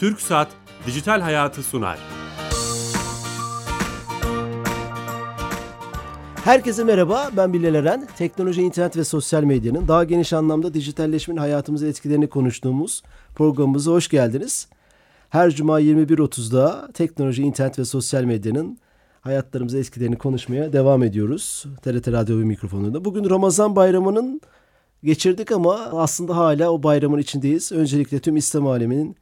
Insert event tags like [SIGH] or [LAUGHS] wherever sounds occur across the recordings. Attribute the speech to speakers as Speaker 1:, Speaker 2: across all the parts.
Speaker 1: Türk Saat Dijital Hayatı sunar.
Speaker 2: Herkese merhaba, ben Bilal Eren. Teknoloji, internet ve sosyal medyanın daha geniş anlamda dijitalleşmenin hayatımıza etkilerini konuştuğumuz programımıza hoş geldiniz. Her cuma 21.30'da teknoloji, internet ve sosyal medyanın hayatlarımıza etkilerini konuşmaya devam ediyoruz. TRT Radyo ve mikrofonunda. Bugün Ramazan bayramının geçirdik ama aslında hala o bayramın içindeyiz. Öncelikle tüm İslam aleminin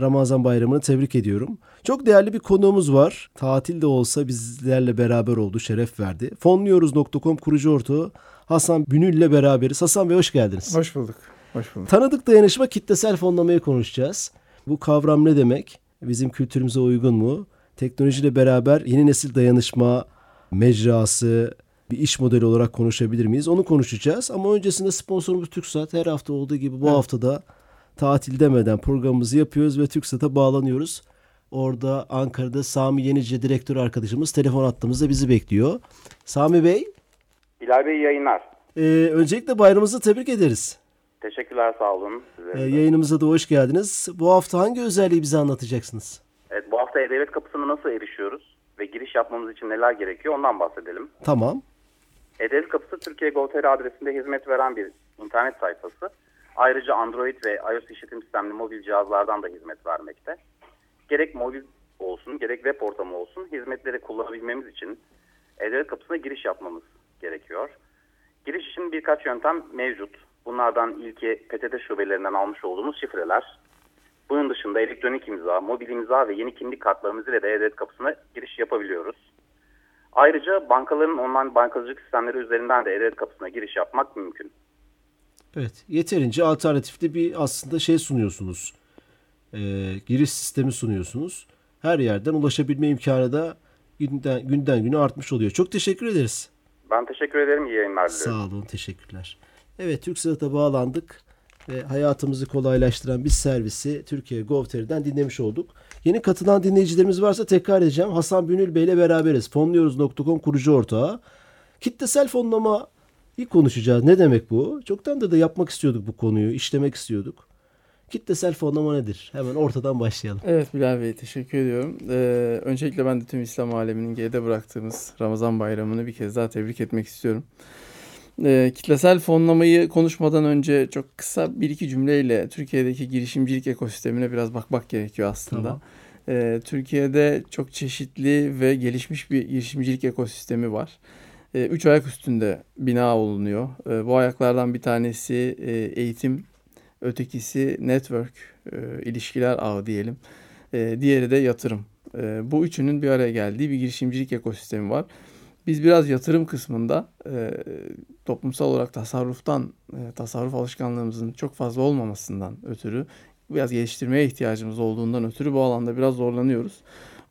Speaker 2: Ramazan bayramını tebrik ediyorum. Çok değerli bir konuğumuz var. Tatil de olsa bizlerle beraber oldu, şeref verdi. Fonluyoruz.com kurucu ortağı Hasan Bünül ile beraberiz. Hasan Bey hoş geldiniz.
Speaker 3: Hoş bulduk. Hoş bulduk.
Speaker 2: Tanıdık dayanışma kitlesel fonlamayı konuşacağız. Bu kavram ne demek? Bizim kültürümüze uygun mu? Teknolojiyle beraber yeni nesil dayanışma mecrası, bir iş modeli olarak konuşabilir miyiz? Onu konuşacağız. Ama öncesinde sponsorumuz TürkSat. Her hafta olduğu gibi bu evet. haftada tatil demeden programımızı yapıyoruz ve TürkSat'a bağlanıyoruz. Orada Ankara'da Sami Yenice direktör arkadaşımız telefon attığımızda bizi bekliyor. Sami Bey.
Speaker 4: Bilal Bey yayınlar.
Speaker 2: Ee, öncelikle bayramımızı tebrik ederiz.
Speaker 4: Teşekkürler sağ olun.
Speaker 2: Ee, yayınımıza da hoş geldiniz. Bu hafta hangi özelliği bize anlatacaksınız?
Speaker 4: Evet bu hafta E-Devlet kapısına nasıl erişiyoruz ve giriş yapmamız için neler gerekiyor ondan bahsedelim.
Speaker 2: Tamam.
Speaker 4: E-Devlet kapısı Türkiye Gov.tr adresinde hizmet veren bir internet sayfası. Ayrıca Android ve iOS işletim sistemli mobil cihazlardan da hizmet vermekte. Gerek mobil olsun gerek web ortamı olsun hizmetleri kullanabilmemiz için E-Devlet kapısına giriş yapmamız gerekiyor. Giriş için birkaç yöntem mevcut. Bunlardan ilki PTT şubelerinden almış olduğumuz şifreler. Bunun dışında elektronik imza, mobil imza ve yeni kimlik kartlarımız ile de E-Devlet kapısına giriş yapabiliyoruz. Ayrıca bankaların online bankacılık sistemleri üzerinden de E-Devlet kapısına giriş yapmak mümkün.
Speaker 2: Evet, yeterince alternatifli bir aslında şey sunuyorsunuz. Ee, giriş sistemi sunuyorsunuz. Her yerden ulaşabilme imkanı da günden, günden güne artmış oluyor. Çok teşekkür ederiz.
Speaker 4: Ben teşekkür ederim. İyi yayınlar
Speaker 2: diliyorum. Sağ olun, teşekkürler. Evet, TürkSat'a bağlandık ve hayatımızı kolaylaştıran bir servisi Türkiye Gov.tr'den dinlemiş olduk. Yeni katılan dinleyicilerimiz varsa tekrar edeceğim. Hasan Bünül Bey ile beraberiz. Fonluyoruz.com kurucu ortağı. Kitlesel fonlama İlk konuşacağız. Ne demek bu? Çoktan da da yapmak istiyorduk bu konuyu, işlemek istiyorduk. Kitlesel fonlama nedir? Hemen ortadan başlayalım.
Speaker 3: Evet Bilal Bey teşekkür ediyorum. Ee, öncelikle ben de tüm İslam aleminin geride bıraktığımız Ramazan bayramını bir kez daha tebrik etmek istiyorum. Ee, kitlesel fonlamayı konuşmadan önce çok kısa bir iki cümleyle Türkiye'deki girişimcilik ekosistemine biraz bakmak gerekiyor aslında. Tamam. Ee, Türkiye'de çok çeşitli ve gelişmiş bir girişimcilik ekosistemi var. E, üç ayak üstünde bina olunuyor. E, bu ayaklardan bir tanesi e, eğitim, ötekisi network, ilişkiler ağı diyelim. Diğeri de yatırım. Bu üçünün bir araya geldiği bir girişimcilik ekosistemi var. Biz biraz yatırım kısmında toplumsal olarak tasarruftan, tasarruf alışkanlığımızın çok fazla olmamasından ötürü biraz geliştirmeye ihtiyacımız olduğundan ötürü bu alanda biraz zorlanıyoruz.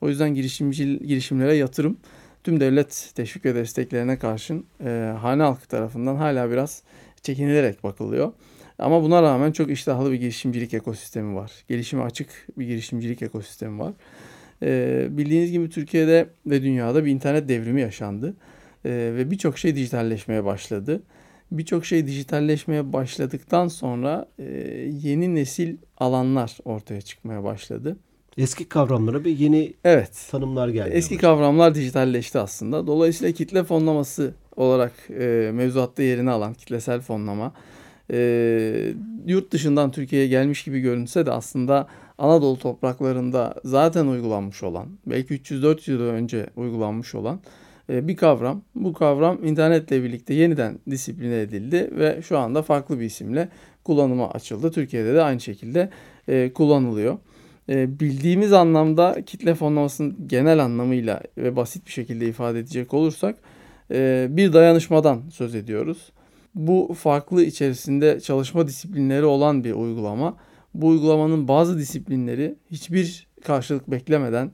Speaker 3: O yüzden girişimci girişimlere yatırım tüm devlet teşvik ve desteklerine karşın e, hane halkı tarafından hala biraz çekinilerek bakılıyor. Ama buna rağmen çok iştahlı bir girişimcilik ekosistemi var. Gelişime açık bir girişimcilik ekosistemi var. E, bildiğiniz gibi Türkiye'de ve dünyada bir internet devrimi yaşandı. E, ve birçok şey dijitalleşmeye başladı. Birçok şey dijitalleşmeye başladıktan sonra e, yeni nesil alanlar ortaya çıkmaya başladı.
Speaker 2: Eski kavramlara bir yeni evet. tanımlar geldi.
Speaker 3: Eski kavramlar dijitalleşti aslında. Dolayısıyla kitle fonlaması olarak e, mevzuatta yerini alan kitlesel fonlama e, yurt dışından Türkiye'ye gelmiş gibi görünse de aslında Anadolu topraklarında zaten uygulanmış olan, belki 300-400 yıl önce uygulanmış olan e, bir kavram. Bu kavram internetle birlikte yeniden disipline edildi ve şu anda farklı bir isimle kullanıma açıldı. Türkiye'de de aynı şekilde e, kullanılıyor e, bildiğimiz anlamda kitle fonlamasının genel anlamıyla ve basit bir şekilde ifade edecek olursak e, bir dayanışmadan söz ediyoruz. Bu farklı içerisinde çalışma disiplinleri olan bir uygulama. Bu uygulamanın bazı disiplinleri hiçbir karşılık beklemeden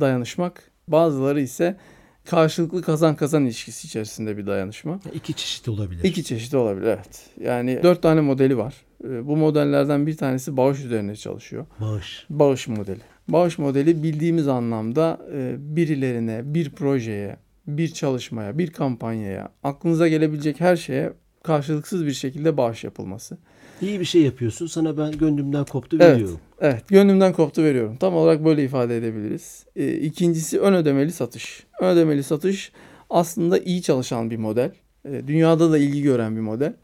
Speaker 3: dayanışmak, bazıları ise karşılıklı kazan kazan ilişkisi içerisinde bir dayanışma.
Speaker 2: İki çeşit olabilir.
Speaker 3: İki çeşit olabilir evet. Yani dört tane modeli var. Ee, bu modellerden bir tanesi bağış üzerine çalışıyor.
Speaker 2: Bağış.
Speaker 3: Bağış modeli. Bağış modeli bildiğimiz anlamda e, birilerine, bir projeye, bir çalışmaya, bir kampanyaya, aklınıza gelebilecek her şeye karşılıksız bir şekilde bağış yapılması.
Speaker 2: İyi bir şey yapıyorsun. Sana ben gönlümden koptu
Speaker 3: Evet.
Speaker 2: veriyorum.
Speaker 3: Evet, gönlümden koptu veriyorum. Tam olarak böyle ifade edebiliriz. E, ikincisi ön ödemeli satış. Ön ödemeli satış aslında iyi çalışan bir model. E, dünyada da ilgi gören bir model.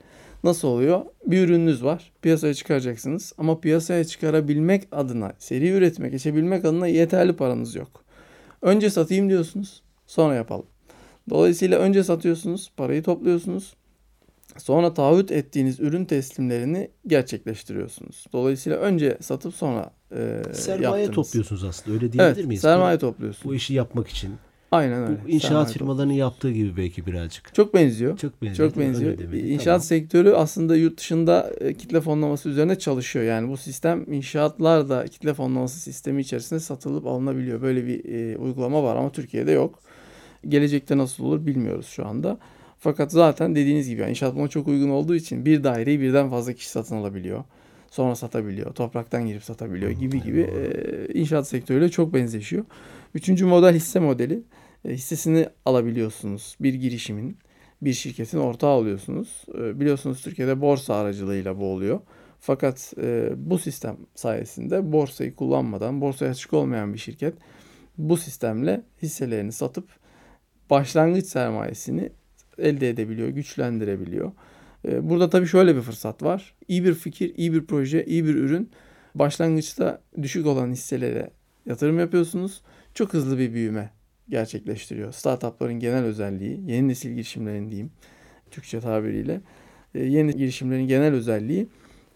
Speaker 3: Nasıl oluyor? Bir ürününüz var. Piyasaya çıkaracaksınız. Ama piyasaya çıkarabilmek adına, seri üretime geçebilmek adına yeterli paranız yok. Önce satayım diyorsunuz. Sonra yapalım. Dolayısıyla önce satıyorsunuz, parayı topluyorsunuz. Sonra taahhüt ettiğiniz ürün teslimlerini gerçekleştiriyorsunuz. Dolayısıyla önce satıp sonra e,
Speaker 2: Sermaye
Speaker 3: yaptınız.
Speaker 2: topluyorsunuz aslında. Öyle diyebilir
Speaker 3: Evet,
Speaker 2: miyiz?
Speaker 3: sermaye topluyorsunuz.
Speaker 2: bu işi yapmak için.
Speaker 3: Aynen öyle.
Speaker 2: Bu inşaat
Speaker 3: Sermaye
Speaker 2: firmalarının yaptığı gibi belki birazcık.
Speaker 3: Çok benziyor.
Speaker 2: Çok benziyor.
Speaker 3: Çok benziyor.
Speaker 2: Demeli.
Speaker 3: İnşaat
Speaker 2: Tamam.
Speaker 3: sektörü aslında yurt dışında e, kitle fonlaması üzerine çalışıyor. Yani bu sistem inşaatlar da kitle fonlaması sistemi içerisinde satılıp alınabiliyor. Böyle bir e, uygulama var ama Türkiye'de yok. Gelecekte nasıl olur bilmiyoruz şu anda. Fakat zaten dediğiniz gibi yani inşaat buna çok uygun olduğu için bir daireyi birden fazla kişi satın alabiliyor. Sonra satabiliyor. Topraktan girip satabiliyor gibi gibi e, inşaat sektörüyle çok benzeşiyor. Üçüncü model hisse modeli. E, hissesini alabiliyorsunuz bir girişimin bir şirketin ortağı oluyorsunuz. E, Biliyorsunuz Türkiye'de borsa aracılığıyla bu oluyor. Fakat e, bu sistem sayesinde borsayı kullanmadan, borsaya açık olmayan bir şirket bu sistemle hisselerini satıp başlangıç sermayesini elde edebiliyor, güçlendirebiliyor. E, Burada tabii şöyle bir fırsat var. İyi bir fikir, iyi bir proje, iyi bir ürün. Başlangıçta düşük olan hisselere yatırım yapıyorsunuz. Çok hızlı bir büyüme gerçekleştiriyor. Startupların genel özelliği, yeni nesil girişimlerin diyeyim Türkçe tabiriyle. e, Yeni girişimlerin genel özelliği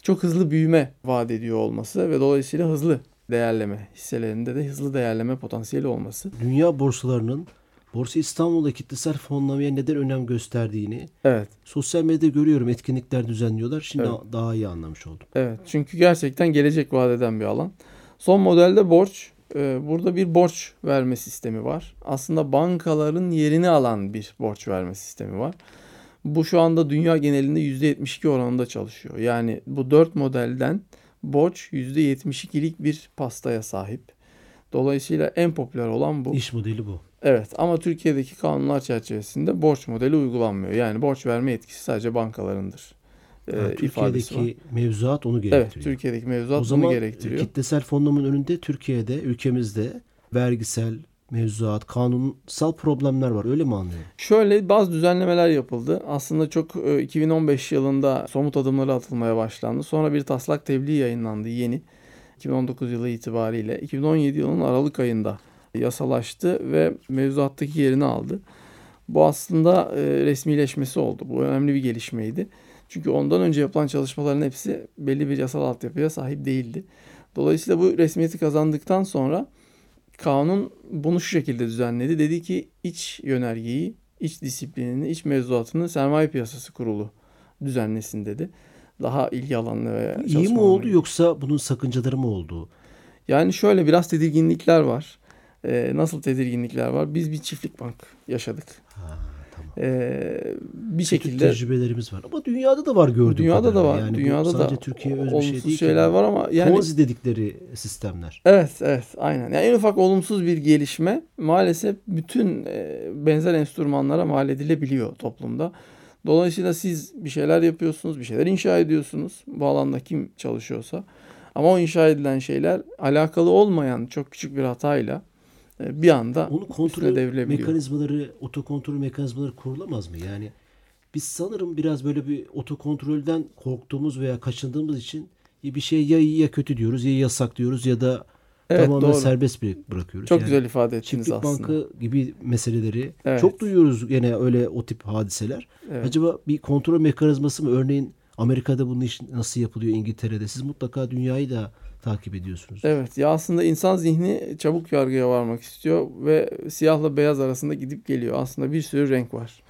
Speaker 3: çok hızlı büyüme vaat ediyor olması ve dolayısıyla hızlı değerleme, hisselerinde de hızlı değerleme potansiyeli olması.
Speaker 2: Dünya borsalarının Borsa İstanbul'da kitlesel fonlamaya neden önem gösterdiğini
Speaker 3: Evet,
Speaker 2: sosyal medyada görüyorum. Etkinlikler düzenliyorlar. Şimdi
Speaker 3: Evet.
Speaker 2: daha iyi anlamış oldum.
Speaker 3: evet. Çünkü gerçekten gelecek vaat eden bir alan. Son modelde borç. Ee, Burada bir borç verme sistemi var. Aslında bankaların yerini alan bir borç verme sistemi var. Bu şu anda dünya genelinde %72 oranında çalışıyor. Yani bu dört modelden borç %72'lik bir pastaya sahip. Dolayısıyla en popüler olan bu.
Speaker 2: İş modeli bu.
Speaker 3: Evet ama Türkiye'deki kanunlar çerçevesinde borç modeli uygulanmıyor. Yani borç verme yetkisi sadece bankalarındır. İfadesi var.
Speaker 2: Türkiye'deki mevzuat onu
Speaker 3: Evet,
Speaker 2: gerektiriyor.
Speaker 3: Türkiye'deki mevzuat
Speaker 2: o
Speaker 3: bunu
Speaker 2: zaman
Speaker 3: gerektiriyor.
Speaker 2: kitlesel fonlamanın önünde Türkiye'de, ülkemizde vergisel, mevzuat, kanunsal problemler var. Öyle mi anlıyorum?
Speaker 3: Şöyle bazı düzenlemeler yapıldı. Aslında çok e, 2015 yılında somut adımları atılmaya başlandı. Sonra bir taslak tebliğ yayınlandı yeni. 2019 yılı itibariyle 2017 yılının Aralık ayında yasalaştı ve mevzuattaki yerini aldı. Bu aslında e, resmileşmesi oldu. Bu önemli bir gelişmeydi. Çünkü ondan önce yapılan çalışmaların hepsi belli bir yasal altyapıya sahip değildi. Dolayısıyla bu resmiyeti kazandıktan sonra kanun bunu şu şekilde düzenledi. Dedi ki iç yönergeyi, iç disiplinini, iç mevzuatını sermaye piyasası kurulu düzenlesin dedi. Daha ilgi alanlı ve
Speaker 2: İyi mi oldu yoksa bunun sakıncaları mı oldu?
Speaker 3: Yani şöyle biraz tedirginlikler var. Ee, nasıl tedirginlikler var? Biz bir çiftlik bank yaşadık.
Speaker 2: Ha, tamam.
Speaker 3: Ee, bir
Speaker 2: Kötü
Speaker 3: şekilde
Speaker 2: tecrübelerimiz var. Ama dünyada da var gördüğüm
Speaker 3: dünyada da
Speaker 2: kadarıyla.
Speaker 3: var.
Speaker 2: Yani
Speaker 3: dünyada da
Speaker 2: sadece Türkiye'ye öz bir şey değil.
Speaker 3: şeyler var ama yani
Speaker 2: Ponzi dedikleri sistemler.
Speaker 3: Evet, evet, aynen. Yani en ufak olumsuz bir gelişme maalesef bütün e, benzer enstrümanlara mal edilebiliyor toplumda. Dolayısıyla siz bir şeyler yapıyorsunuz, bir şeyler inşa ediyorsunuz. Bu alanda kim çalışıyorsa. Ama o inşa edilen şeyler alakalı olmayan çok küçük bir hatayla e, bir anda
Speaker 2: Onu kontrol mekanizmaları, otokontrol mekanizmaları kurulamaz mı? Yani biz sanırım biraz böyle bir otokontrolden korktuğumuz veya kaçındığımız için bir şey ya iyi ya kötü diyoruz, ya yasak diyoruz ya da
Speaker 3: Evet,
Speaker 2: tamamen
Speaker 3: doğru.
Speaker 2: serbest bırak- bırakıyoruz.
Speaker 3: Çok
Speaker 2: Yani
Speaker 3: güzel ifade ettiniz
Speaker 2: Çiftlik
Speaker 3: aslında.
Speaker 2: bankı gibi meseleleri
Speaker 3: Evet.
Speaker 2: çok duyuyoruz gene öyle o tip hadiseler.
Speaker 3: Evet.
Speaker 2: Acaba bir kontrol mekanizması mı? Örneğin Amerika'da bunun iş nasıl yapılıyor İngiltere'de? Siz mutlaka dünyayı da takip ediyorsunuz.
Speaker 3: Evet ya aslında insan zihni çabuk yargıya varmak istiyor ve siyahla beyaz arasında gidip geliyor. Aslında bir sürü renk var.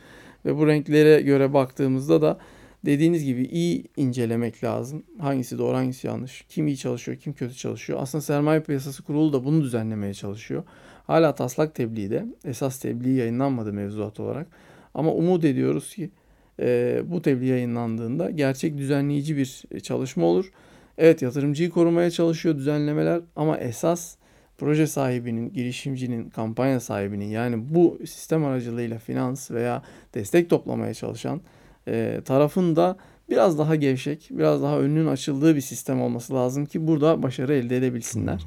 Speaker 3: Ve bu renklere göre baktığımızda da dediğiniz gibi iyi incelemek lazım. Hangisi doğru hangisi yanlış. Kim iyi çalışıyor kim kötü çalışıyor. Aslında sermaye piyasası kurulu da bunu düzenlemeye çalışıyor. Hala taslak tebliğde. Esas tebliğ yayınlanmadı mevzuat olarak. Ama umut ediyoruz ki e, bu tebliğ yayınlandığında gerçek düzenleyici bir çalışma olur. Evet yatırımcıyı korumaya çalışıyor düzenlemeler ama esas proje sahibinin, girişimcinin, kampanya sahibinin yani bu sistem aracılığıyla finans veya destek toplamaya çalışan e, tarafın da biraz daha gevşek, biraz daha önünün açıldığı bir sistem olması lazım ki burada başarı elde edebilsinler.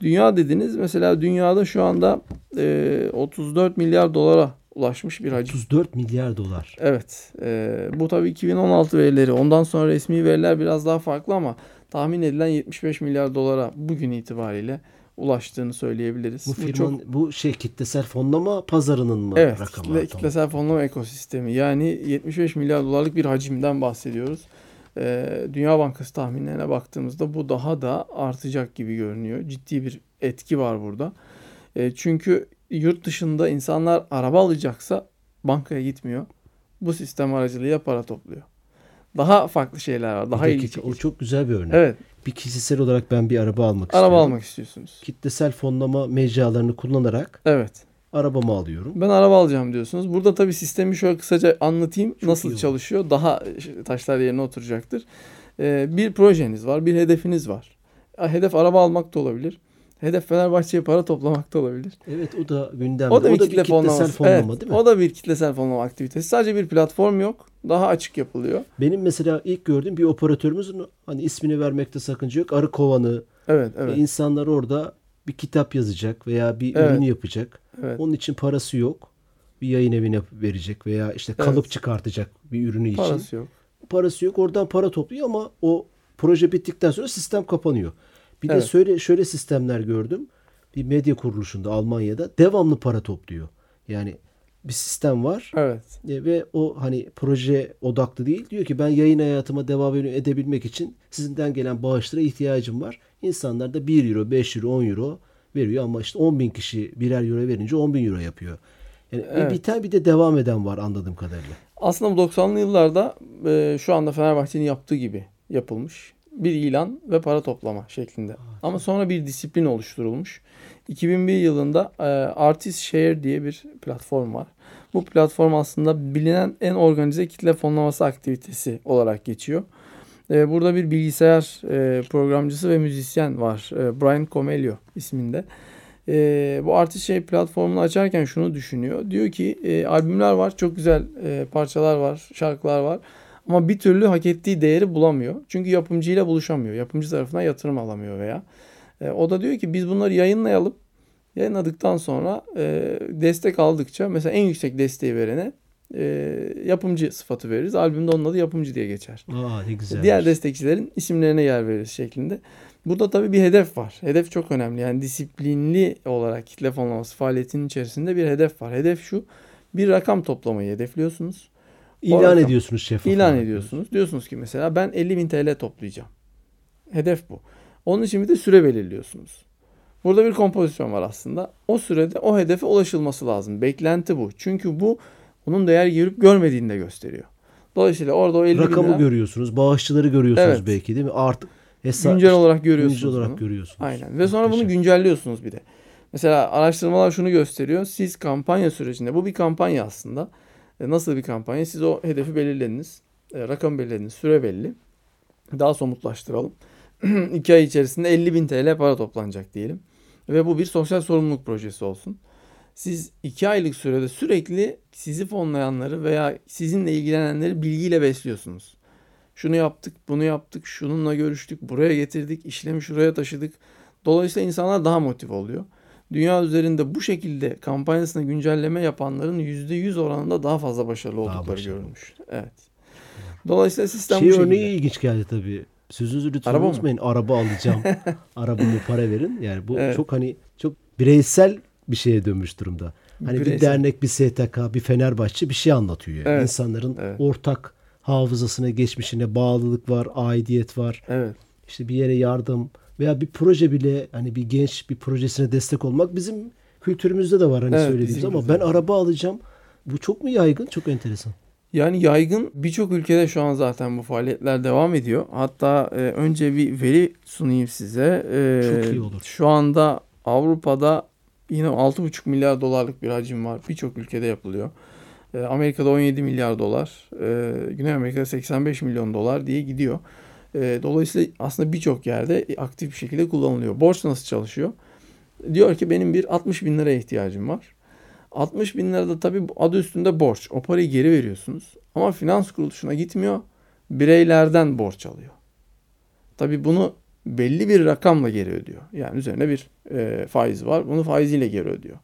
Speaker 3: Dünya dediniz mesela dünyada şu anda e, 34 milyar dolara ulaşmış bir hacim.
Speaker 2: 34 milyar dolar.
Speaker 3: Evet. E, bu tabii 2016 verileri. Ondan sonra resmi veriler biraz daha farklı ama tahmin edilen 75 milyar dolara bugün itibariyle ulaştığını söyleyebiliriz.
Speaker 2: Bu firmanın
Speaker 3: çok-
Speaker 2: bu şey kitlesel fonlama pazarının mı
Speaker 3: Evet,
Speaker 2: rakamı?
Speaker 3: kitle, kitlesel fonlama ekosistemi. Yani 75 milyar dolarlık bir hacimden bahsediyoruz. Ee, Dünya Bankası tahminlerine baktığımızda bu daha da artacak gibi görünüyor. Ciddi bir etki var burada. Ee, çünkü yurt dışında insanlar araba alacaksa bankaya gitmiyor. Bu sistem aracılığıyla para topluyor. Daha farklı şeyler var. Daha
Speaker 2: Bir dakika, o çok güzel bir örnek.
Speaker 3: Evet,
Speaker 2: Bir kişisel olarak ben bir araba almak
Speaker 3: araba
Speaker 2: istiyorum.
Speaker 3: almak istiyorsunuz.
Speaker 2: Kitlesel fonlama mecralarını kullanarak
Speaker 3: Evet.
Speaker 2: arabamı alıyorum.
Speaker 3: Ben araba alacağım diyorsunuz. Burada tabii sistemi şöyle kısaca anlatayım.
Speaker 2: Çok iyi
Speaker 3: nasıl çalışıyor. Daha taşlar yerine oturacaktır. Ee, bir projeniz var, bir hedefiniz var. Hedef araba almak da olabilir. Hedef Fenerbahçe'ye para toplamak da olabilir.
Speaker 2: Evet o da gündemde.
Speaker 3: O da bir, kitle
Speaker 2: kitlesel
Speaker 3: fonlaması.
Speaker 2: fonlama
Speaker 3: Evet,
Speaker 2: değil mi?
Speaker 3: O da bir kitlesel fonlama aktivitesi. Sadece bir platform yok. Daha açık yapılıyor.
Speaker 2: Benim mesela ilk gördüğüm bir operatörümüzün hani ismini vermekte sakınca yok. Arı kovanı
Speaker 3: Evet,
Speaker 2: ve
Speaker 3: evet.
Speaker 2: insanlar orada bir kitap yazacak veya bir
Speaker 3: Evet.
Speaker 2: ürün yapacak.
Speaker 3: evet.
Speaker 2: Onun için parası yok. Bir yayın evine verecek veya işte
Speaker 3: Evet.
Speaker 2: kalıp çıkartacak bir ürünü için.
Speaker 3: Parası yok.
Speaker 2: Parası yok. Oradan para topluyor ama o proje bittikten sonra sistem kapanıyor. Bir de
Speaker 3: Evet.
Speaker 2: şöyle şöyle sistemler gördüm. Bir medya kuruluşunda Almanya'da devamlı para topluyor. Yani bir sistem var
Speaker 3: Evet.
Speaker 2: e, ve o hani proje odaklı değil. Diyor ki ben yayın hayatıma devam edebilmek için sizinden gelen bağışlara ihtiyacım var. İnsanlar da 1 euro, 5 euro, 10 euro veriyor ama işte 10 bin kişi birer euro verince 10 bin euro yapıyor. Yani
Speaker 3: Evet.
Speaker 2: bir biten bir de devam eden var anladığım kadarıyla.
Speaker 3: Aslında bu 90'lı yıllarda e, şu anda Fenerbahçe'nin yaptığı gibi yapılmış. Bir ilan ve para toplama şeklinde. Ama sonra bir disiplin oluşturulmuş. 2001 yılında e, Artist Share diye bir platform var. Bu platform aslında bilinen en organize kitle fonlaması aktivitesi olarak geçiyor. E, burada bir bilgisayar e, programcısı ve müzisyen var. Brian Comelio isminde. Bu Artist Share platformunu açarken şunu düşünüyor. Diyor ki albümler var, çok güzel parçalar var, şarkılar var. Ama bir türlü hak ettiği değeri bulamıyor. Çünkü yapımcıyla buluşamıyor. Yapımcı tarafından yatırım alamıyor veya. E, o da diyor ki biz bunları yayınlayalım. Yayınladıktan sonra e, destek aldıkça mesela en yüksek desteği verene e, yapımcı sıfatı veririz. Albümde onun adı yapımcı diye geçer.
Speaker 2: Aa ne güzel.
Speaker 3: Diğer destekçilerin isimlerine yer veririz şeklinde. Burada tabii bir hedef var. Hedef çok önemli. Yani disiplinli olarak kitle fonlaması faaliyetinin içerisinde bir hedef var. Hedef şu. Bir rakam toplamayı hedefliyorsunuz.
Speaker 2: İlan
Speaker 3: rakam.
Speaker 2: ediyorsunuz şeffaf.
Speaker 3: İlan ediyorsunuz. Diyorsunuz ki mesela ben 50 bin TL toplayacağım. Hedef bu. Onun için bir de süre belirliyorsunuz. Burada bir kompozisyon var aslında. O sürede o hedefe ulaşılması lazım. Beklenti bu. Çünkü bu onun değer görüp görmediğini de gösteriyor. Dolayısıyla orada o 50 bin
Speaker 2: Rakamı
Speaker 3: lira
Speaker 2: görüyorsunuz, bağışçıları görüyorsunuz
Speaker 3: Evet.
Speaker 2: belki değil mi? Artık hesap
Speaker 3: güncel olarak görüyorsunuz.
Speaker 2: güncel olarak
Speaker 3: bunu.
Speaker 2: görüyorsunuz.
Speaker 3: Aynen. Ve sonra bunu güncelliyorsunuz bir de. Mesela araştırmalar şunu gösteriyor. Siz kampanya sürecinde, bu bir kampanya aslında. E, Nasıl bir kampanya? Siz o hedefi belirlediniz. E, Rakam belirlediniz. Süre belli. Daha somutlaştıralım. [CLEARS THROAT] 2 ay içerisinde 50 bin TL para toplanacak diyelim. Ve bu bir sosyal sorumluluk projesi olsun. Siz 2 aylık sürede sürekli sizi fonlayanları veya sizinle ilgilenenleri bilgiyle besliyorsunuz. Şunu yaptık, bunu yaptık, şununla görüştük, buraya getirdik, işlemi şuraya taşıdık. Dolayısıyla insanlar daha motive oluyor. Dünya üzerinde bu şekilde kampanyasına güncelleme yapanların %100 oranında daha fazla başarılı
Speaker 2: Daha
Speaker 3: oldukları
Speaker 2: başarılı.
Speaker 3: görülmüş. Evet. Dolayısıyla sistem
Speaker 2: Şey
Speaker 3: bu şekilde.
Speaker 2: örneği ilginç geldi tabii. Sözünüzü lütfen
Speaker 3: Araba mı?
Speaker 2: unutmayın. Araba alacağım. [LAUGHS] Arabamı para verin. Yani bu
Speaker 3: Evet.
Speaker 2: çok hani çok bireysel bir şeye dönmüş durumda. Hani bir
Speaker 3: Bireysel.
Speaker 2: dernek, bir STK, bir Fenerbahçe bir şey anlatıyor. Yani.
Speaker 3: Evet.
Speaker 2: İnsanların
Speaker 3: Evet.
Speaker 2: ortak hafızasına, geçmişine bağlılık var, aidiyet var.
Speaker 3: Evet.
Speaker 2: İşte bir yere yardım veya bir proje bile hani bir genç bir projesine destek olmak bizim kültürümüzde de var hani
Speaker 3: Evet,
Speaker 2: söylediğimiz ama ben araba alacağım. Bu çok mu yaygın? Çok enteresan.
Speaker 3: Yani yaygın birçok ülkede şu an zaten bu faaliyetler devam ediyor. Hatta e, önce bir veri sunayım size. E,
Speaker 2: Çok iyi olur.
Speaker 3: Şu anda Avrupa'da yine 6,5 milyar dolarlık bir hacim var. Birçok ülkede yapılıyor. E, Amerika'da 17 milyar dolar, e, Güney Amerika'da 85 milyon dolar diye gidiyor. E, dolayısıyla aslında birçok yerde aktif bir şekilde kullanılıyor. Borç nasıl çalışıyor? Diyor ki benim bir 60 bin liraya ihtiyacım var. 60 bin lira da tabii adı üstünde borç. O parayı geri veriyorsunuz. Ama finans kuruluşuna gitmiyor. bireylerden borç alıyor. Tabi bunu belli bir rakamla geri ödüyor. Yani üzerine bir e, faiz var. Bunu faiziyle geri ödüyor.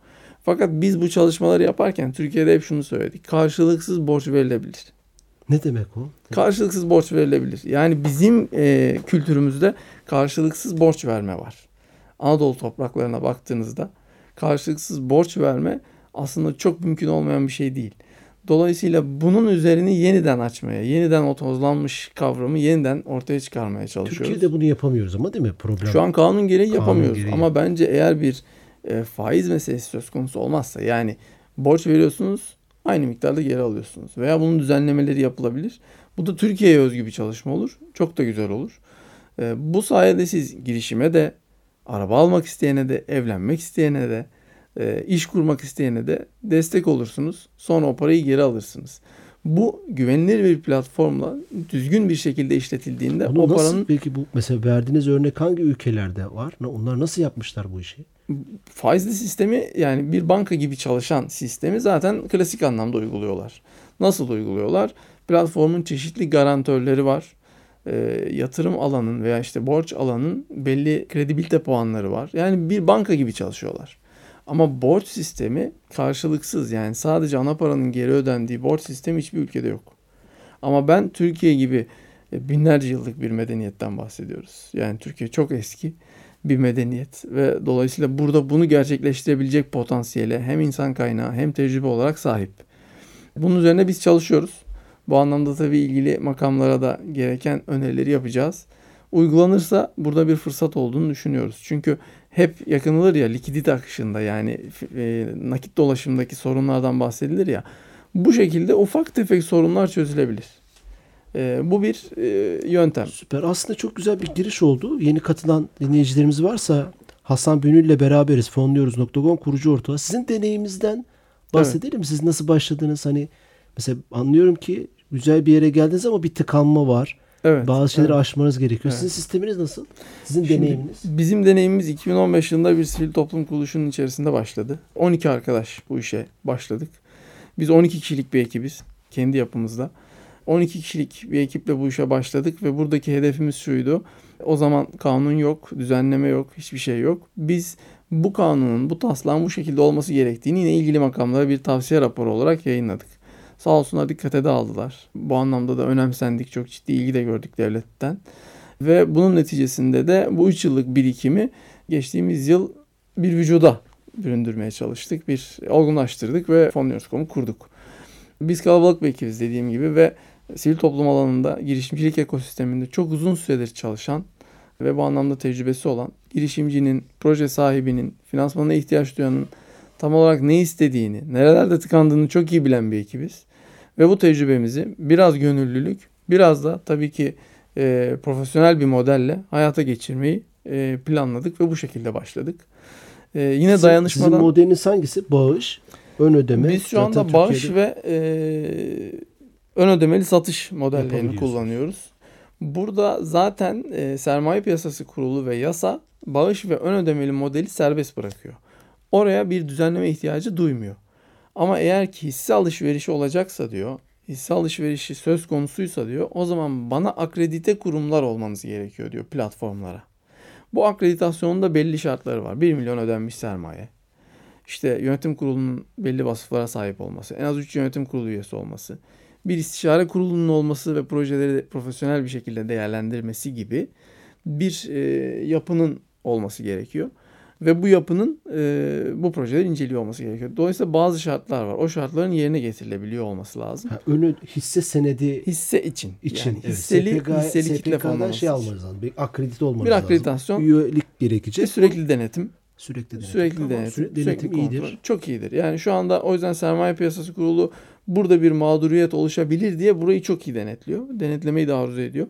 Speaker 3: Fakat biz bu çalışmaları yaparken Türkiye'de hep şunu söyledik. Karşılıksız borç verilebilir.
Speaker 2: Ne demek o?
Speaker 3: Karşılıksız borç verilebilir. Yani bizim e, kültürümüzde karşılıksız borç verme var. Anadolu topraklarına baktığınızda karşılıksız borç verme aslında çok mümkün olmayan bir şey değil. Dolayısıyla bunun üzerini yeniden açmaya, yeniden o tozlanmış kavramı yeniden ortaya çıkarmaya çalışıyoruz.
Speaker 2: Türkiye'de bunu yapamıyoruz ama değil mi problem?
Speaker 3: Şu an kanun gereği
Speaker 2: Kanun
Speaker 3: yapamıyoruz.
Speaker 2: gereği.
Speaker 3: Ama bence eğer bir e, faiz meselesi söz konusu olmazsa yani borç veriyorsunuz aynı miktarda geri alıyorsunuz. Veya bunun düzenlemeleri yapılabilir. Bu da Türkiye'ye özgü bir çalışma olur. Çok da güzel olur. E, bu sayede siz girişime de, araba almak isteyene de, evlenmek isteyene de, e, iş kurmak isteyene de destek olursunuz. Sonra o parayı geri alırsınız. Bu güvenilir bir platformla düzgün bir şekilde işletildiğinde
Speaker 2: Onu
Speaker 3: o
Speaker 2: nasıl
Speaker 3: paranın
Speaker 2: peki bu mesela verdiğiniz örnek hangi ülkelerde var? Onlar nasıl yapmışlar bu işi?
Speaker 3: faizli sistemi yani bir banka gibi çalışan sistemi zaten klasik anlamda uyguluyorlar. Nasıl uyguluyorlar? Platformun çeşitli garantörleri var. Ee, yatırım alanın veya işte borç alanın belli kredibilite puanları var. Yani bir banka gibi çalışıyorlar. Ama borç sistemi karşılıksız yani sadece ana paranın geri ödendiği borç sistemi hiçbir ülkede yok. Ama ben Türkiye gibi e, binlerce yıllık bir medeniyetten bahsediyoruz. Yani Türkiye çok eski bir medeniyet ve dolayısıyla burada bunu gerçekleştirebilecek potansiyele hem insan kaynağı hem tecrübe olarak sahip. Bunun üzerine biz çalışıyoruz. Bu anlamda tabii ilgili makamlara da gereken önerileri yapacağız. Uygulanırsa burada bir fırsat olduğunu düşünüyoruz. Çünkü hep yakınılır ya likidite akışında yani e, nakit dolaşımdaki sorunlardan bahsedilir ya. Bu şekilde ufak tefek sorunlar çözülebilir. E, bu bir e, yöntem.
Speaker 2: Süper. Aslında çok güzel bir giriş oldu. Yeni katılan dinleyicilerimiz varsa Hasan Bünül ile beraberiz. Fonluyoruz.com kurucu ortağı. Sizin deneyiminizden bahsedelim. Siz nasıl başladınız? Hani mesela anlıyorum ki güzel bir yere geldiniz ama bir tıkanma var.
Speaker 3: Evet.
Speaker 2: Bazı şeyleri
Speaker 3: evet.
Speaker 2: aşmanız gerekiyor.
Speaker 3: Evet.
Speaker 2: Sizin sisteminiz nasıl? Sizin
Speaker 3: Şimdi
Speaker 2: deneyiminiz?
Speaker 3: Bizim deneyimimiz 2015 yılında bir sivil toplum kuruluşunun içerisinde başladı. 12 arkadaş bu işe başladık. Biz 12 kişilik bir ekibiz kendi yapımızda. 12 kişilik bir ekiple bu işe başladık ve buradaki hedefimiz şuydu. O zaman kanun yok, düzenleme yok, hiçbir şey yok. Biz bu kanunun, bu taslağın bu şekilde olması gerektiğini yine ilgili makamlara bir tavsiye raporu olarak yayınladık. Sağ olsunlar dikkate de aldılar. Bu anlamda da önemsendik, çok ciddi ilgi de gördük devletten. Ve bunun neticesinde de bu 3 yıllık birikimi geçtiğimiz yıl bir vücuda büründürmeye çalıştık. Bir olgunlaştırdık ve Fonluyoruz.com'u kurduk. Biz kalabalık bir ekibiz dediğim gibi ve sivil toplum alanında girişimcilik ekosisteminde çok uzun süredir çalışan ve bu anlamda tecrübesi olan girişimcinin, proje sahibinin, finansmana ihtiyaç duyanın tam olarak ne istediğini, nerelerde tıkandığını çok iyi bilen bir ekibiz. Ve bu tecrübemizi biraz gönüllülük, biraz da tabii ki e, profesyonel bir modelle hayata geçirmeyi e, planladık ve bu şekilde başladık. E, yine
Speaker 2: Sizin-
Speaker 3: dayanışmadan...
Speaker 2: Sizin modeliniz hangisi? Bağış, ön ödeme.
Speaker 3: Biz şu
Speaker 2: Zaten
Speaker 3: anda bağış
Speaker 2: Türkiye'de-
Speaker 3: ve e, ön ödemeli satış modellerini kullanıyoruz. Burada zaten e, sermaye piyasası kurulu ve yasa bağış ve ön ödemeli modeli serbest bırakıyor. Oraya bir düzenleme ihtiyacı duymuyor. Ama eğer ki hisse alışverişi olacaksa diyor, hisse alışverişi söz konusuysa diyor, o zaman bana akredite kurumlar olmanız gerekiyor diyor platformlara. Bu akreditasyonun belli şartları var. 1 milyon ödenmiş sermaye. İşte yönetim kurulunun belli vasıflara sahip olması, en az 3 yönetim kurulu üyesi olması, bir istişare kurulunun olması ve projeleri profesyonel bir şekilde değerlendirmesi gibi bir e, yapının olması gerekiyor. Ve bu yapının e, bu projeleri inceliyor olması gerekiyor. Dolayısıyla bazı şartlar var. O şartların yerine getirilebiliyor olması lazım.
Speaker 2: Ha, önü hisse senedi
Speaker 3: Hisse için.
Speaker 2: için.
Speaker 3: Yani
Speaker 2: evet.
Speaker 3: hisseli,
Speaker 2: SPK
Speaker 3: hisseli kitle
Speaker 2: SPK'dan
Speaker 3: fonlaması.
Speaker 2: şey almanız lazım. Bir akredite olmanız
Speaker 3: Bir
Speaker 2: lazım.
Speaker 3: akreditasyon.
Speaker 2: Üyelik
Speaker 3: Ve
Speaker 2: gerekecek.
Speaker 3: sürekli denetim.
Speaker 2: Sürekli denetim.
Speaker 3: Sürekli
Speaker 2: Tamam,
Speaker 3: denetim.
Speaker 2: sürekli
Speaker 3: Sürekli
Speaker 2: denetim
Speaker 3: kontrol.
Speaker 2: iyidir.
Speaker 3: Çok iyidir. Yani şu anda o yüzden sermaye piyasası kurulu burada bir mağduriyet oluşabilir diye burayı çok iyi denetliyor. Denetlemeyi de arzu ediyor.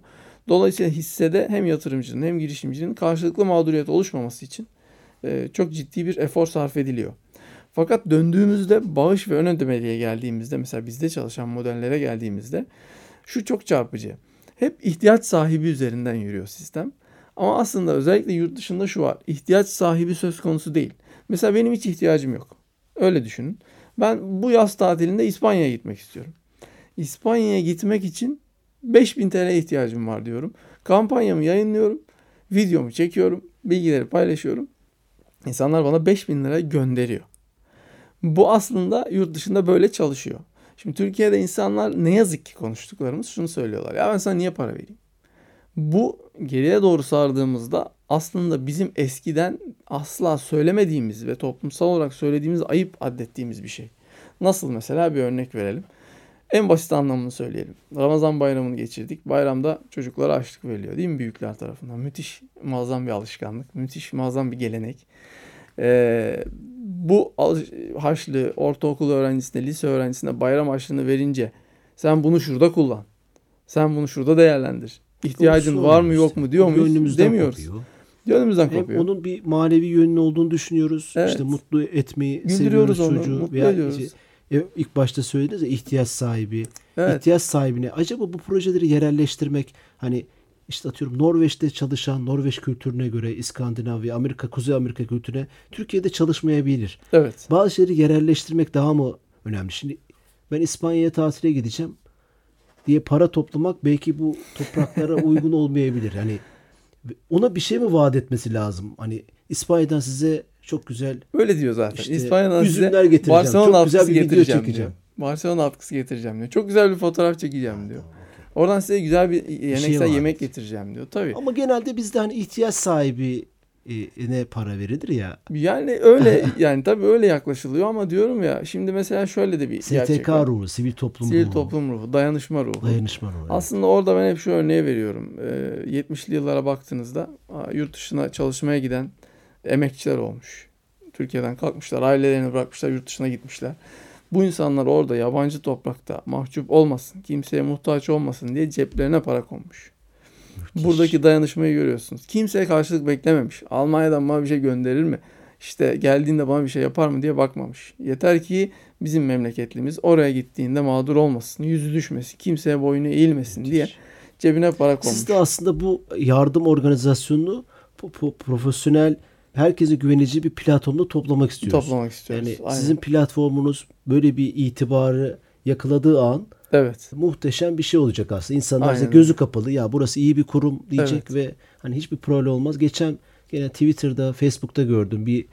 Speaker 3: Dolayısıyla hissede hem yatırımcının hem girişimcinin karşılıklı mağduriyet oluşmaması için e, çok ciddi bir efor sarf ediliyor. Fakat döndüğümüzde bağış ve ön ödemeliğe geldiğimizde mesela bizde çalışan modellere geldiğimizde şu çok çarpıcı. Hep ihtiyaç sahibi üzerinden yürüyor sistem. Ama aslında özellikle yurt dışında şu var. İhtiyaç sahibi söz konusu değil. Mesela benim hiç ihtiyacım yok. Öyle düşünün. Ben bu yaz tatilinde İspanya'ya gitmek istiyorum. İspanya'ya gitmek için 5000 TL ihtiyacım var diyorum. Kampanyamı yayınlıyorum. Videomu çekiyorum. Bilgileri paylaşıyorum. İnsanlar bana 5000 lira gönderiyor. Bu aslında yurt dışında böyle çalışıyor. Şimdi Türkiye'de insanlar ne yazık ki konuştuklarımız şunu söylüyorlar. Ya ben sana niye para vereyim? Bu geriye doğru sardığımızda aslında bizim eskiden asla söylemediğimiz ve toplumsal olarak söylediğimiz ayıp addettiğimiz bir şey. Nasıl mesela bir örnek verelim. En basit anlamını söyleyelim. Ramazan bayramını geçirdik. Bayramda çocuklara açlık veriliyor değil mi büyükler tarafından? Müthiş muazzam bir alışkanlık. Müthiş muazzam bir gelenek. Ee, bu harçlığı ortaokul öğrencisine, lise öğrencisine bayram harçlığını verince sen bunu şurada kullan. Sen bunu şurada değerlendir. İhtiyacın var mı yok mu diyor muyuz? Demiyoruz. Kopuyor. Gönlümüzden
Speaker 2: Hem
Speaker 3: kopuyor.
Speaker 2: onun bir manevi yönünü olduğunu düşünüyoruz. Evet. İşte mutlu etmeyi seviyoruz onu, çocuğu.
Speaker 3: Mutlu veya ediyoruz. Işte,
Speaker 2: ilk başta söylediniz ya ihtiyaç sahibi. Evet. İhtiyaç sahibine acaba bu projeleri yerelleştirmek hani işte atıyorum Norveç'te çalışan Norveç kültürüne göre İskandinavya, Amerika, Kuzey Amerika kültürüne Türkiye'de çalışmayabilir.
Speaker 3: Evet.
Speaker 2: Bazı şeyleri yerelleştirmek daha mı önemli? Şimdi ben İspanya'ya tatile gideceğim diye para toplamak belki bu topraklara [LAUGHS] uygun olmayabilir. Hani ona bir şey mi vaat etmesi lazım? Hani İspanya'dan size çok güzel
Speaker 3: Öyle diyor zaten. İşte İspanya'dan
Speaker 2: üzümler size getireceğim.
Speaker 3: Barcelona
Speaker 2: çok
Speaker 3: güzel bir video çekeceğim. Diyor. Barcelona atkısı getireceğim diyor. Çok güzel bir fotoğraf çekeceğim diyor. Oradan size güzel bir yemekse şey yemek getireceğim diyor. Tabii.
Speaker 2: Ama genelde bizde hani ihtiyaç sahibi e, ne para verilir ya.
Speaker 3: Yani öyle [LAUGHS] yani tabii öyle yaklaşılıyor ama diyorum ya şimdi mesela şöyle de bir
Speaker 2: STK gerçek var. ruhu, sivil toplum
Speaker 3: sivil ruhu. toplum ruhu, dayanışma ruhu.
Speaker 2: Dayanışma ruhu.
Speaker 3: Aslında evet. orada ben hep şu örneği veriyorum. Ee, 70'li yıllara baktığınızda yurt dışına çalışmaya giden emekçiler olmuş. Türkiye'den kalkmışlar, ailelerini bırakmışlar, yurt dışına gitmişler. Bu insanlar orada yabancı toprakta mahcup olmasın, kimseye muhtaç olmasın diye ceplerine para konmuş. Müthiş. Buradaki dayanışmayı görüyorsunuz. Kimseye karşılık beklememiş. Almanya'dan bana bir şey gönderir mi? İşte geldiğinde bana bir şey yapar mı diye bakmamış. Yeter ki bizim memleketlimiz oraya gittiğinde mağdur olmasın, yüzü düşmesin, kimseye boynu eğilmesin Müthiş. diye cebine para koymuş.
Speaker 2: Siz de aslında bu yardım organizasyonunu profesyonel herkese güveneceği bir platformda toplamak istiyoruz.
Speaker 3: Toplamak istiyoruz.
Speaker 2: Yani Aynen. sizin platformunuz böyle bir itibarı yakaladığı an
Speaker 3: Evet.
Speaker 2: Muhteşem bir şey olacak aslında. İnsanlar size gözü kapalı ya burası iyi bir kurum diyecek evet. ve hani hiçbir problem olmaz. Geçen gene Twitter'da, Facebook'ta gördüm bir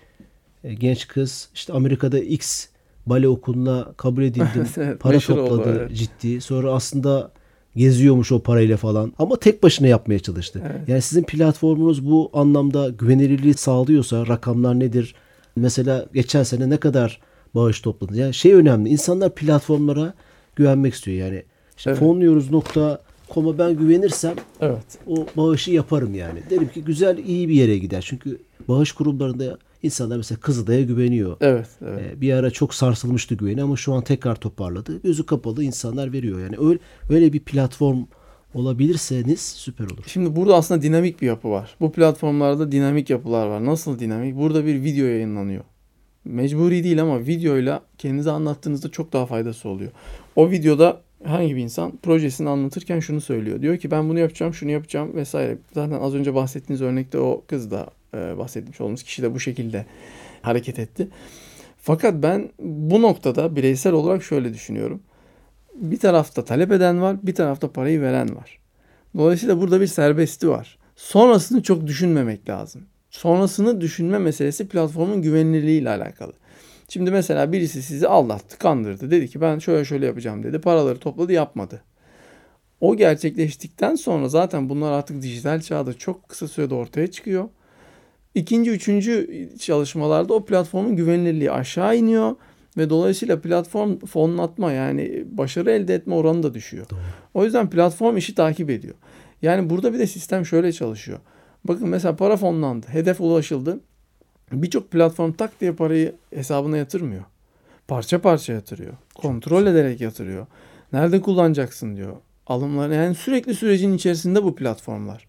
Speaker 2: e, genç kız işte Amerika'da X bale okuluna kabul edildim. [LAUGHS] evet, para topladı oldu, evet. ciddi. Sonra aslında geziyormuş o parayla falan. Ama tek başına yapmaya çalıştı. Evet. Yani sizin platformunuz bu anlamda güvenilirliği sağlıyorsa rakamlar nedir? Mesela geçen sene ne kadar bağış topladınız? Yani şey önemli. İnsanlar platformlara güvenmek istiyor. Yani işte evet. fonluyoruz nokta koma ben güvenirsem
Speaker 3: evet.
Speaker 2: o bağışı yaparım yani. Derim ki güzel iyi bir yere gider. Çünkü bağış kurumlarında insanlar mesela Kızılday'a güveniyor.
Speaker 3: Evet, evet.
Speaker 2: Ee, bir ara çok sarsılmıştı güveni ama şu an tekrar toparladı. Gözü kapalı insanlar veriyor. Yani öyle, öyle bir platform olabilirseniz süper olur.
Speaker 3: Şimdi burada aslında dinamik bir yapı var. Bu platformlarda dinamik yapılar var. Nasıl dinamik? Burada bir video yayınlanıyor. Mecburi değil ama videoyla kendinize anlattığınızda çok daha faydası oluyor. O videoda herhangi bir insan projesini anlatırken şunu söylüyor. Diyor ki ben bunu yapacağım, şunu yapacağım vesaire. Zaten az önce bahsettiğiniz örnekte o kız da e, bahsetmiş olduğumuz kişi de bu şekilde hareket etti. Fakat ben bu noktada bireysel olarak şöyle düşünüyorum. Bir tarafta talep eden var, bir tarafta parayı veren var. Dolayısıyla burada bir serbesti var. Sonrasını çok düşünmemek lazım. Sonrasını düşünme meselesi platformun güvenilirliği ile alakalı. Şimdi mesela birisi sizi aldattı, kandırdı. Dedi ki ben şöyle şöyle yapacağım dedi. Paraları topladı, yapmadı. O gerçekleştikten sonra zaten bunlar artık dijital çağda çok kısa sürede ortaya çıkıyor. İkinci, üçüncü çalışmalarda o platformun güvenilirliği aşağı iniyor ve dolayısıyla platform fonlatma yani başarı elde etme oranı da düşüyor. Doğru. O yüzden platform işi takip ediyor. Yani burada bir de sistem şöyle çalışıyor. Bakın mesela para fonlandı, hedef ulaşıldı. Birçok platform tak diye parayı hesabına yatırmıyor. Parça parça yatırıyor. Kontrol ederek yatırıyor. Nerede kullanacaksın diyor. Alımları yani sürekli sürecin içerisinde bu platformlar.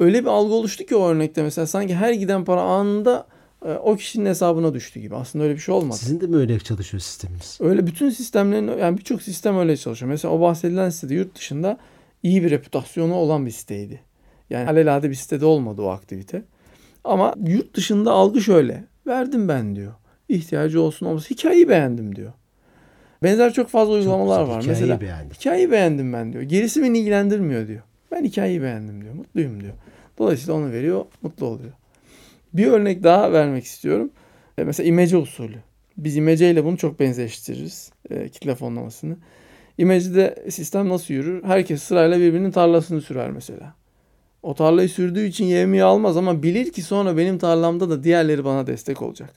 Speaker 3: Öyle bir algı oluştu ki o örnekte mesela sanki her giden para anında e, o kişinin hesabına düştü gibi. Aslında öyle bir şey olmadı.
Speaker 2: Sizin de mi öyle çalışıyor sisteminiz?
Speaker 3: Öyle bütün sistemlerin yani birçok sistem öyle çalışıyor. Mesela o bahsedilen site yurt dışında iyi bir reputasyonu olan bir siteydi. Yani alelade bir sitede olmadı o aktivite. Ama yurt dışında algı şöyle. Verdim ben diyor. İhtiyacı olsun olmasın. Hikayeyi beğendim diyor. Benzer çok fazla uygulamalar
Speaker 2: güzel,
Speaker 3: var.
Speaker 2: hikayeyi
Speaker 3: Mesela
Speaker 2: beğendim.
Speaker 3: hikayeyi beğendim ben diyor. Gerisi beni ilgilendirmiyor diyor. Ben hikayeyi beğendim diyor. Mutluyum diyor. Dolayısıyla onu veriyor, mutlu oluyor. Bir örnek daha vermek istiyorum. E, mesela imece usulü. Biz imece ile bunu çok benzeştiririz. E, kitle fonlamasını. İmecede sistem nasıl yürür? Herkes sırayla birbirinin tarlasını sürer mesela. O tarlayı sürdüğü için yemeği almaz ama bilir ki sonra benim tarlamda da diğerleri bana destek olacak.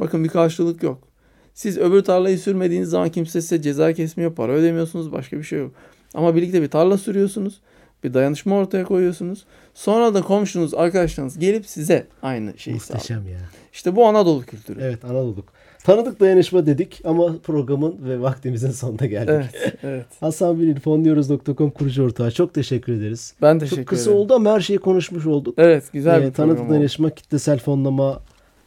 Speaker 3: Bakın bir karşılık yok. Siz öbür tarlayı sürmediğiniz zaman kimse size ceza kesmiyor, para ödemiyorsunuz, başka bir şey yok. Ama birlikte bir tarla sürüyorsunuz, bir dayanışma ortaya koyuyorsunuz. Sonra da komşunuz, arkadaşlarınız gelip size aynı şeyi sağlıyor.
Speaker 2: Muhteşem ya.
Speaker 3: İşte bu Anadolu kültürü.
Speaker 2: Evet Anadolu'luk. Tanıdık dayanışma dedik ama programın ve vaktimizin sonuna geldik.
Speaker 3: evet. evet. [LAUGHS]
Speaker 2: Hasan Bilil fonluyoruz.com kurucu ortağı. Çok teşekkür ederiz.
Speaker 3: Ben teşekkür
Speaker 2: Çok kısa
Speaker 3: ederim.
Speaker 2: oldu ama her şeyi konuşmuş olduk.
Speaker 3: Evet, güzel
Speaker 2: Ee,
Speaker 3: bir
Speaker 2: tanıdık
Speaker 3: oldu.
Speaker 2: dayanışma, kitlesel fonlama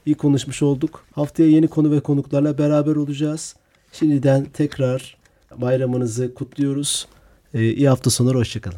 Speaker 2: iyi konuşmuş olduk. Haftaya yeni konu ve konuklarla beraber olacağız. Şimdiden tekrar bayramınızı kutluyoruz. Ee, iyi hafta sonları, hoşçakalın.